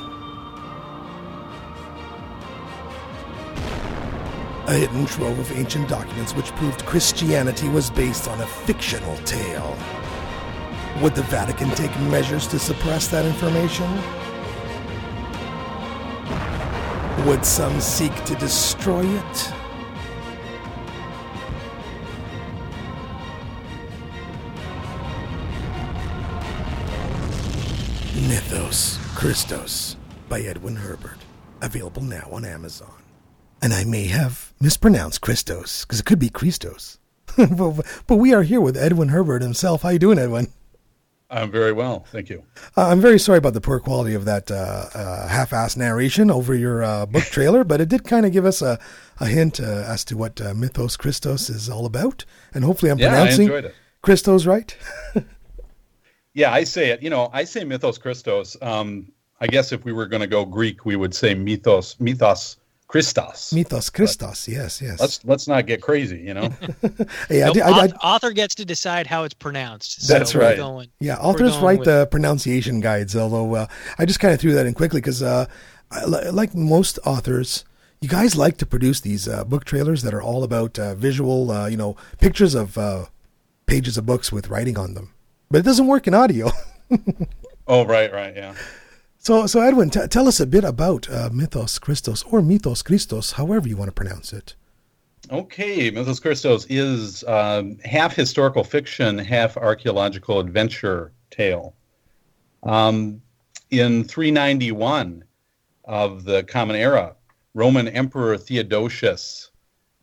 S1: A hidden trove of ancient documents which proved Christianity was based on a fictional tale. Would the Vatican take measures to suppress that information? Would some seek to destroy it? Christos by Edwin Herbert. Available now on Amazon. And I may have mispronounced Christos, because it could be Christos. but, but we are here with Edwin Herbert himself. How you doing, Edwin?
S19: I'm very well, thank you.
S1: Uh, I'm very sorry about the poor quality of that uh, uh, half-assed narration over your uh, book trailer, but it did kind of give us a, a hint uh, as to what uh, Mythos Christos is all about, and hopefully I'm
S19: Yeah,
S1: pronouncing. Christos right.
S19: Yeah, I say it. You know, I say mythos Christos. Um, I guess if we were going to go Greek, we would say mythos, mythos Christos.
S1: Mythos Christos, yes, yes.
S19: Let's let's not get crazy, you know.
S1: Hey, I I- I-
S2: auth- author gets to decide how it's pronounced. so
S1: That's right.
S2: Going,
S1: yeah,
S2: we're
S1: authors write
S2: with-
S1: the pronunciation guides. Although uh, I just kind of threw that in quickly because, uh, like most authors, you guys like to produce these uh, book trailers that are all about uh, visual, uh, you know, pictures of uh, pages of books with writing on them. But it doesn't work in audio.
S19: Oh, right, right, yeah.
S1: So, so Edwin, t- tell us a bit about uh, Mythos Christos or Mythos Christos, however you want to pronounce it.
S19: Okay, Mythos Christos is um, half historical fiction, half archaeological adventure tale. Um, in 391 of the Common Era, Roman Emperor Theodosius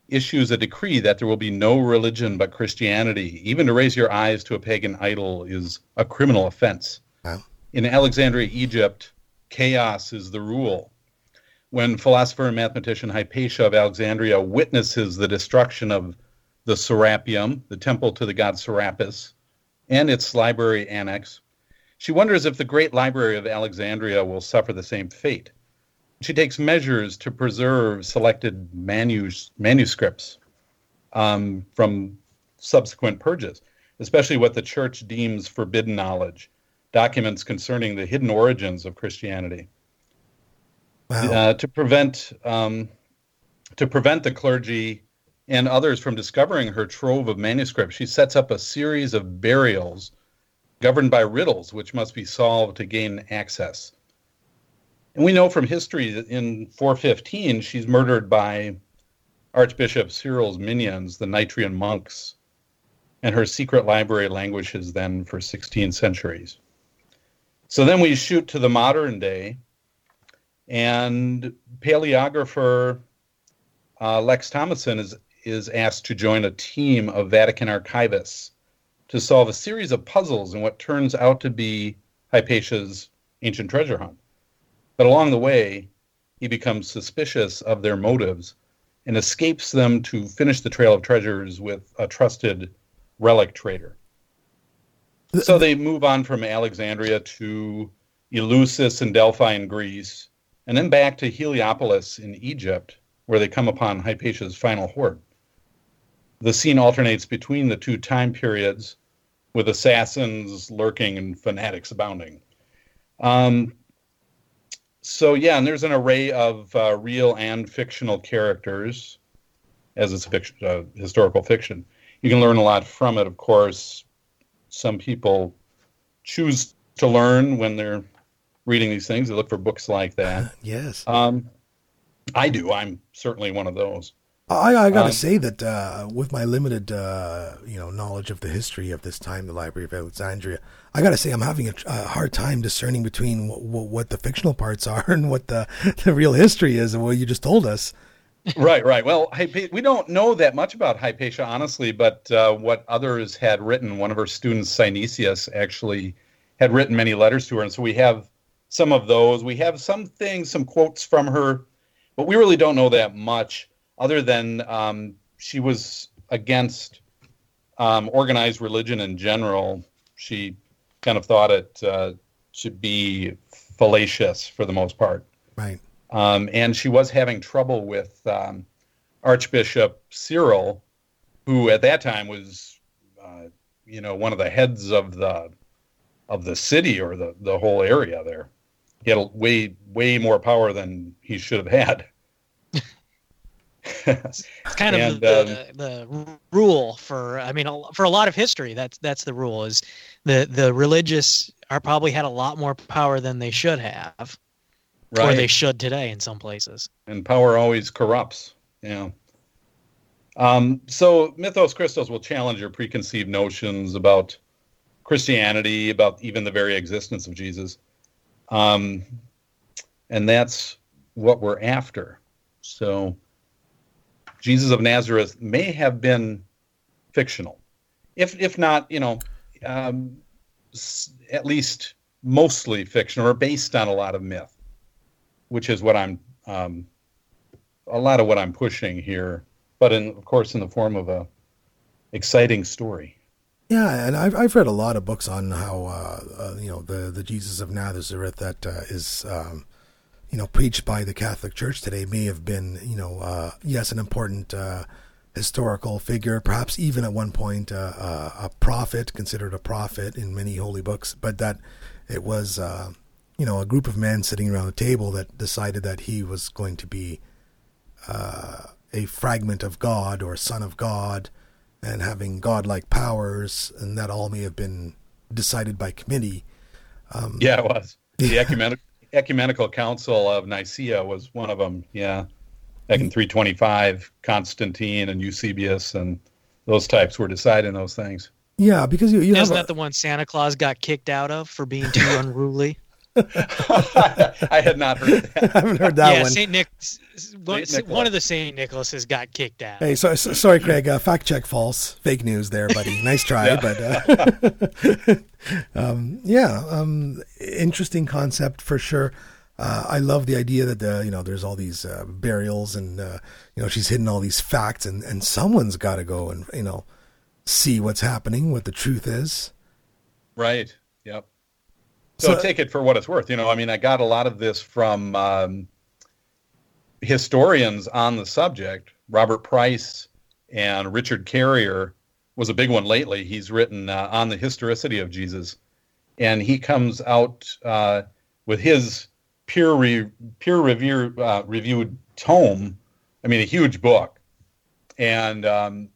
S19: issues a decree that there will be no religion but Christianity. Even to raise your eyes to a pagan idol is a criminal offense.
S1: Wow.
S19: In Alexandria, Egypt, chaos is the rule. When philosopher and mathematician Hypatia of Alexandria witnesses the destruction of the Serapeum, the temple to the god Serapis, and its library annex, she wonders if the great library of Alexandria will suffer the same fate. She takes measures to preserve selected manus- manuscripts um, from subsequent purges, especially what the church deems forbidden knowledge, documents concerning the hidden origins of Christianity. Uh, to prevent um, to prevent the clergy and others from discovering her trove of manuscripts, she sets up a series of burials governed by riddles, which must be solved to gain access. And we know from history that in 415 she's murdered by Archbishop Cyril's minions, the Nitrian monks, and her secret library languishes then for 16 centuries. So then we shoot to the modern day, and paleographer uh, Lex Thomason is is asked to join a team of Vatican archivists to solve a series of puzzles in what turns out to be Hypatia's ancient treasure hunt. But along the way, he becomes suspicious of their motives and escapes them to finish the trail of treasures with a trusted relic trader. So they move on from Alexandria to Eleusis and Delphi in Greece, and then back to Heliopolis in Egypt, where they come upon Hypatia's final hoard. The scene alternates between the two time periods, with assassins lurking and fanatics abounding. Um, so yeah, and there's an array of uh, real and fictional characters, as it's fiction, uh, historical fiction. You can learn a lot from it, of course. Some people choose to learn when they're reading these things. They look for books like that.
S1: yes.
S19: Um, I do. I'm certainly one of those.
S1: I, I got to
S19: Um,
S1: say that uh, with my limited, uh, you know, knowledge of the history of this time, the Library of Alexandria, I got to say I'm having a, a hard time discerning between what, what the fictional parts are and what the, the real history is and what you just told us.
S19: right, right. Well, Hypa- we don't know that much about Hypatia, honestly, but uh, what others had written, one of her students, Synesius, actually had written many letters to her. And so we have some of those. We have some things, some quotes from her, but we really don't know that much other than um, she was against um, organized religion in general. She kind of thought it uh, should be fallacious for the most part.
S1: Right.
S19: Um, and she was having trouble with um, Archbishop Cyril, who at that time was, uh, you know, one of the heads of the of the city or the the whole area there. He had a way way more power than he should have had.
S2: It's kind of
S19: And,
S2: the,
S19: um,
S2: the rule for I mean for a lot of history that's that's the rule is the the religious are probably had a lot more power than they should have or they should today in some places.
S19: and power always corrupts. Yeah. Um, so Mythos Christos will challenge your preconceived notions about Christianity, about even the very existence of Jesus. Um, and that's what we're after. So Jesus of Nazareth may have been fictional. If if not, you know, um, s- at least mostly fictional or based on a lot of myth which is what I'm um, a lot of what I'm pushing here, but in of course in the form of a exciting story.
S1: Yeah, and I've I've read a lot of books on how uh, uh, you know the the Jesus of Nazareth that uh, is um, you know preached by the Catholic Church today may have been you know uh, yes an important uh, historical figure, perhaps even at one point uh, a prophet considered a prophet in many holy books, but that it was you know a group of men sitting around a table that decided that he was going to be uh, a fragment of God or son of God and having godlike powers, and that all may have been decided by committee. Um,
S19: Yeah, it was the ecumenical ecumenical council of Nicaea was one of them. Yeah, back in 325, Constantine and Eusebius and those types were deciding those things.
S1: Yeah, because you, you
S2: Isn't
S1: a-
S2: that the one Santa Claus got kicked out of for being too unruly?
S19: I had not heard that.
S1: I haven't heard that
S2: yeah,
S1: one.
S2: Saint Nick. One,
S19: Saint
S2: one of the Saint Nicholas's got kicked out.
S1: Hey, so, so- sorry, Craig. Uh, fact check false. Fake news there, buddy. Nice try,
S19: Yeah.
S1: but uh, um, yeah, um, interesting concept for sure. Uh, I love the idea that uh, you know there's all these uh, burials and uh, you know she's hidden all these facts and and someone's got to go and you know see what's happening, what the truth is.
S19: Right. So,
S1: So-
S19: take it for what it's worth. You know, I mean, I got a lot of this from um, historians on the subject. Robert Price and Richard Carrier was a big one lately. He's written uh, on the historicity of Jesus, and he comes out uh, with his peer re- peer review uh, reviewed tome. I mean, a huge book, and um,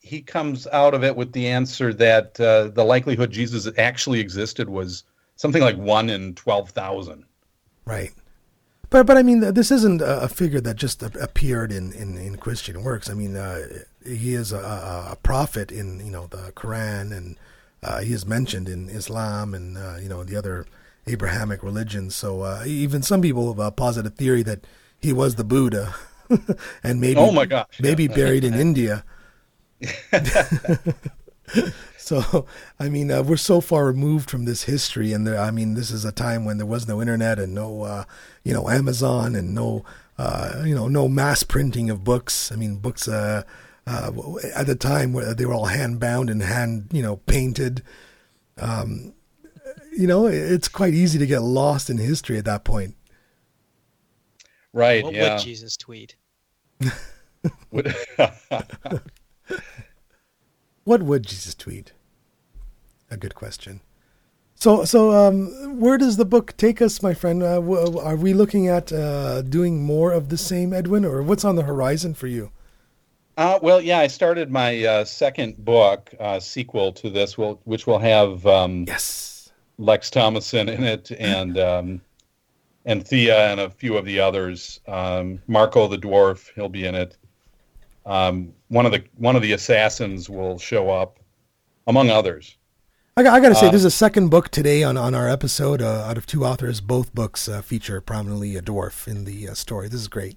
S19: he comes out of it with the answer that uh, the likelihood Jesus actually existed was something like one in twelve thousand.
S1: Right. But but I mean, this isn't a figure that just appeared in, in, in Christian works. I mean, uh, he is a, a, prophet in you know the Quran, and uh, he is mentioned in Islam and uh, you know the other Abrahamic religions. So uh, even some people have uh, posit a theory that he was the Buddha, and maybe
S19: Oh my gosh,
S1: maybe
S19: yeah.
S1: buried in India. so I mean, uh, we're so far removed from this history, and there, I mean, this is a time when there was no internet and no, uh, you know, Amazon and no, uh, you know, no mass printing of books. I mean, books uh, uh, at the time where they were all hand bound and hand, you know, painted. Um, you know, it's quite easy to get lost in history at that point.
S19: Right.
S2: What
S19: yeah.
S2: would Jesus tweet?
S1: What would Jesus tweet? A good question. So, so um, where does the book take us, my friend? Uh, w- are we looking at uh, doing more of the same, Edwin, or what's on the horizon for you?
S19: Uh, well, yeah, I started my uh, second book, uh, sequel to this, will, which will have um,
S1: yes
S19: Lex Thomason in it, and um, and Thea and a few of the others. Um, Marco the dwarf, he'll be in it. Um, one of the one of the assassins will show up, among others.
S1: I, got- I got to say,
S19: Uh,
S1: this is a second book today on, on our episode. Uh, out of two authors, both books uh, feature prominently a dwarf in the uh, story. This is great.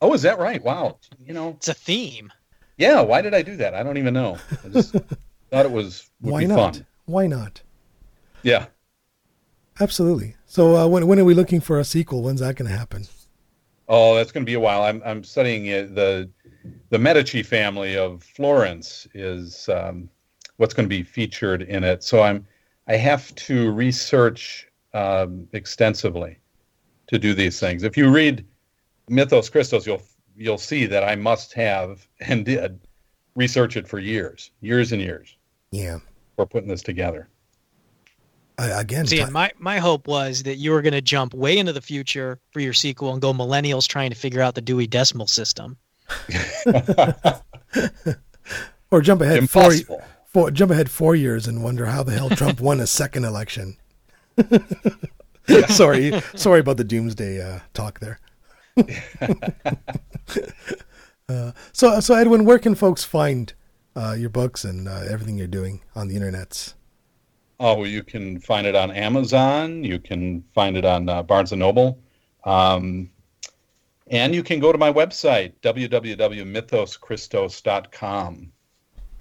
S19: Oh, is that right? Wow. You know,
S2: it's a theme.
S19: Yeah. Why did I do that? I don't even know. I just thought it was would
S1: Why
S19: be
S1: not?
S19: fun.
S1: Why not?
S19: Yeah.
S1: Absolutely. So, uh, when when are we looking for a sequel? When's that going to happen?
S19: Oh, that's going to be a while. I'm I'm studying it. the the Medici family of Florence is um, what's going to be featured in it. So I'm I have to research um, extensively to do these things. If you read Mythos Christos, you'll you'll see that I must have and did research it for years, years and years
S1: Yeah.
S19: for putting this together.
S1: I, again,
S2: See,
S1: ti-
S2: and my, my hope was that you were going to jump way into the future for your sequel and go millennials trying to figure out the Dewey Decimal System.
S1: or jump ahead
S19: Impossible.
S1: four, four jump ahead four years and wonder how the hell Trump won a second election. sorry, sorry about the doomsday uh, talk there. uh, so, so Edwin, where can folks find uh, your books and uh, everything you're doing on the internets?
S19: Oh, you can find it on Amazon. You can find it on uh, Barnes and Noble, um, and you can go to my website www.mythoschristos.com.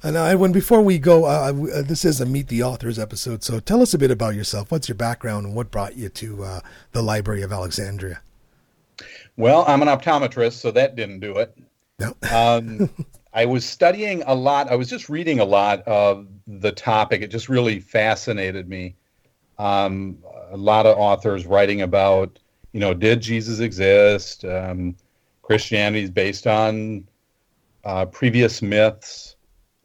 S1: And uh, Edwin, before we go, uh, uh, this is a Meet the Authors episode, so tell us a bit about yourself. What's your background and what brought you to uh, the Library of Alexandria?
S19: Well, I'm an optometrist, so that didn't do it.
S1: No.
S19: um, I was studying a lot. I was just reading a lot of the topic. It just really fascinated me. Um, a lot of authors writing about, you know, did Jesus exist? Um, Christianity is based on uh, previous myths,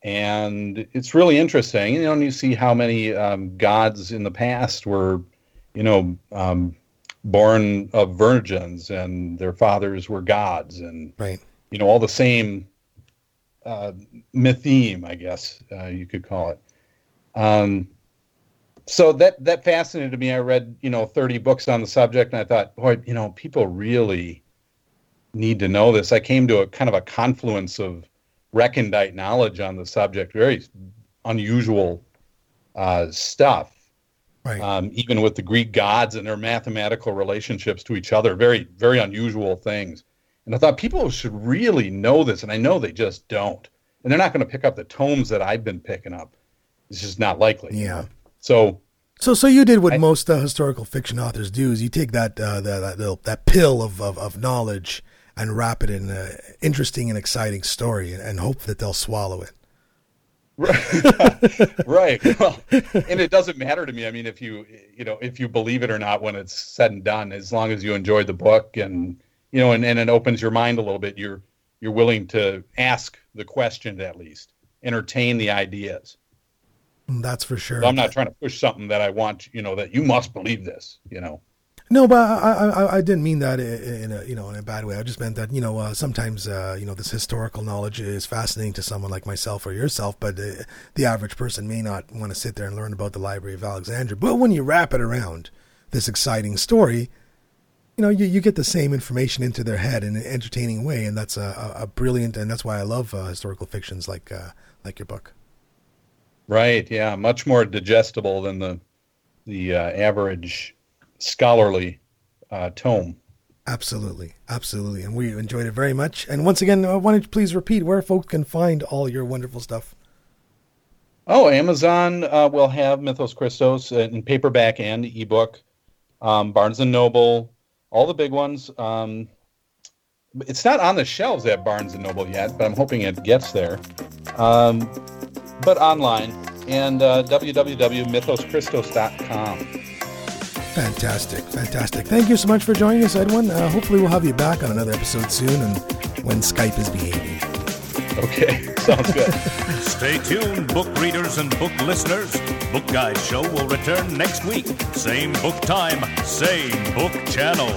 S19: and it's really interesting. You know, and you see how many um, gods in the past were, you know, um, born of virgins, and their fathers were gods, and
S1: right.
S19: you know, all the same uh, mytheme, I guess uh, you could call it. Um, so that that fascinated me. I read you know 30 books on the subject, and I thought, boy, you know, people really need to know this. I came to a kind of a confluence of recondite knowledge on the subject, very unusual uh, stuff.
S1: Right.
S19: Um, even with the Greek gods and their mathematical relationships to each other, very very unusual things. And I thought people should really know this, and I know they just don't. And they're not going to pick up the tomes that I've been picking up. It's just not likely.
S1: Yeah.
S19: So
S1: So, so you did what most uh, historical fiction authors do: is you take that uh, that that, that pill of, of, of knowledge and wrap it in an interesting and exciting story, and, and hope that they'll swallow it.
S19: right. Well, and it doesn't matter to me. I mean, if you you know if you believe it or not when it's said and done, as long as you enjoyed the book and you know and, and it opens your mind a little bit, you're you're willing to ask the questions at least, entertain the ideas.
S1: That's for sure.
S19: So I'm not trying to push something that I want you know that you must believe this. You know.
S1: No, but I, I, I didn't mean that in a you know in a bad way. I just meant that you know uh, sometimes uh, you know this historical knowledge is fascinating to someone like myself or yourself, but uh, the average person may not want to sit there and learn about the Library of Alexandria. But when you wrap it around this exciting story, you know you, you get the same information into their head in an entertaining way, and that's a, a, brilliant and that's why I love uh, historical fictions like uh, like your book.
S19: Right. Yeah. Much more digestible than the the average scholarly uh, tome.
S1: Absolutely, absolutely, and we enjoyed it very much. And once again, uh, why don't you please repeat where folks can find all your wonderful stuff?
S19: Oh, Amazon uh, will have Mythos Christos in paperback and ebook. Um, Barnes and Noble, all the big ones. Um, it's not on the shelves at Barnes and Noble yet, but I'm hoping it gets there. Um, but online and uh, www.mythoschristos.com.
S1: Fantastic, fantastic. Thank you so much for joining us, Edwin. Uh, hopefully, we'll have you back on another episode soon, and when Skype is behaving.
S19: Okay, sounds good.
S20: Stay tuned, book readers and book listeners. Book Guys Show will return next week. Same book time, same book channel.